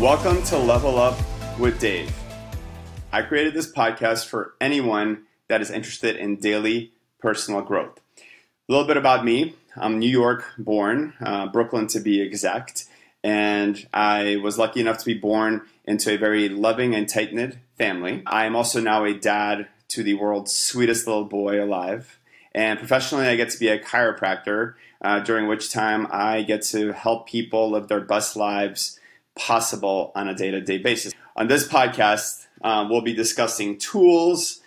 Welcome to Level Up with Dave. I created this podcast for anyone that is interested in daily personal growth. A little bit about me I'm New York born, uh, Brooklyn to be exact, and I was lucky enough to be born into a very loving and tight knit family. I am also now a dad to the world's sweetest little boy alive. And professionally, I get to be a chiropractor, uh, during which time I get to help people live their best lives possible on a day to day basis. On this podcast, um, we'll be discussing tools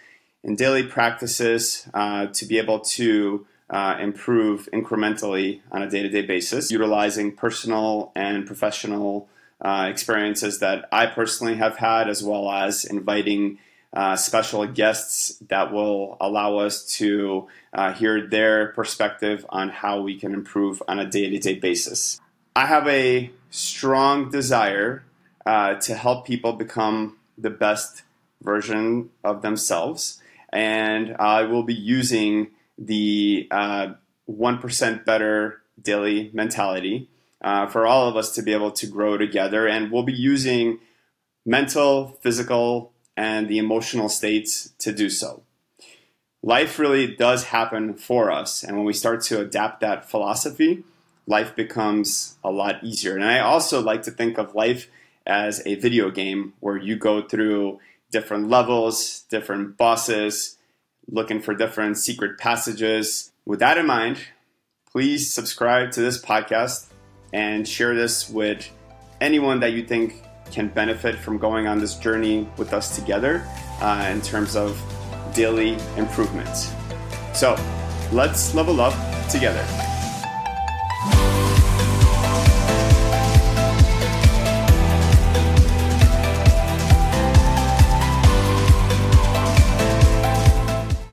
and daily practices uh, to be able to uh, improve incrementally on a day to day basis, utilizing personal and professional uh, experiences that I personally have had, as well as inviting uh, special guests that will allow us to uh, hear their perspective on how we can improve on a day to day basis. I have a strong desire uh, to help people become the best version of themselves, and I will be using the uh, 1% better daily mentality uh, for all of us to be able to grow together. And we'll be using mental, physical, and the emotional states to do so. Life really does happen for us. And when we start to adapt that philosophy, life becomes a lot easier. And I also like to think of life as a video game where you go through different levels, different bosses, looking for different secret passages. With that in mind, please subscribe to this podcast and share this with anyone that you think can benefit from going on this journey with us together uh, in terms of daily improvements. So let's level up together.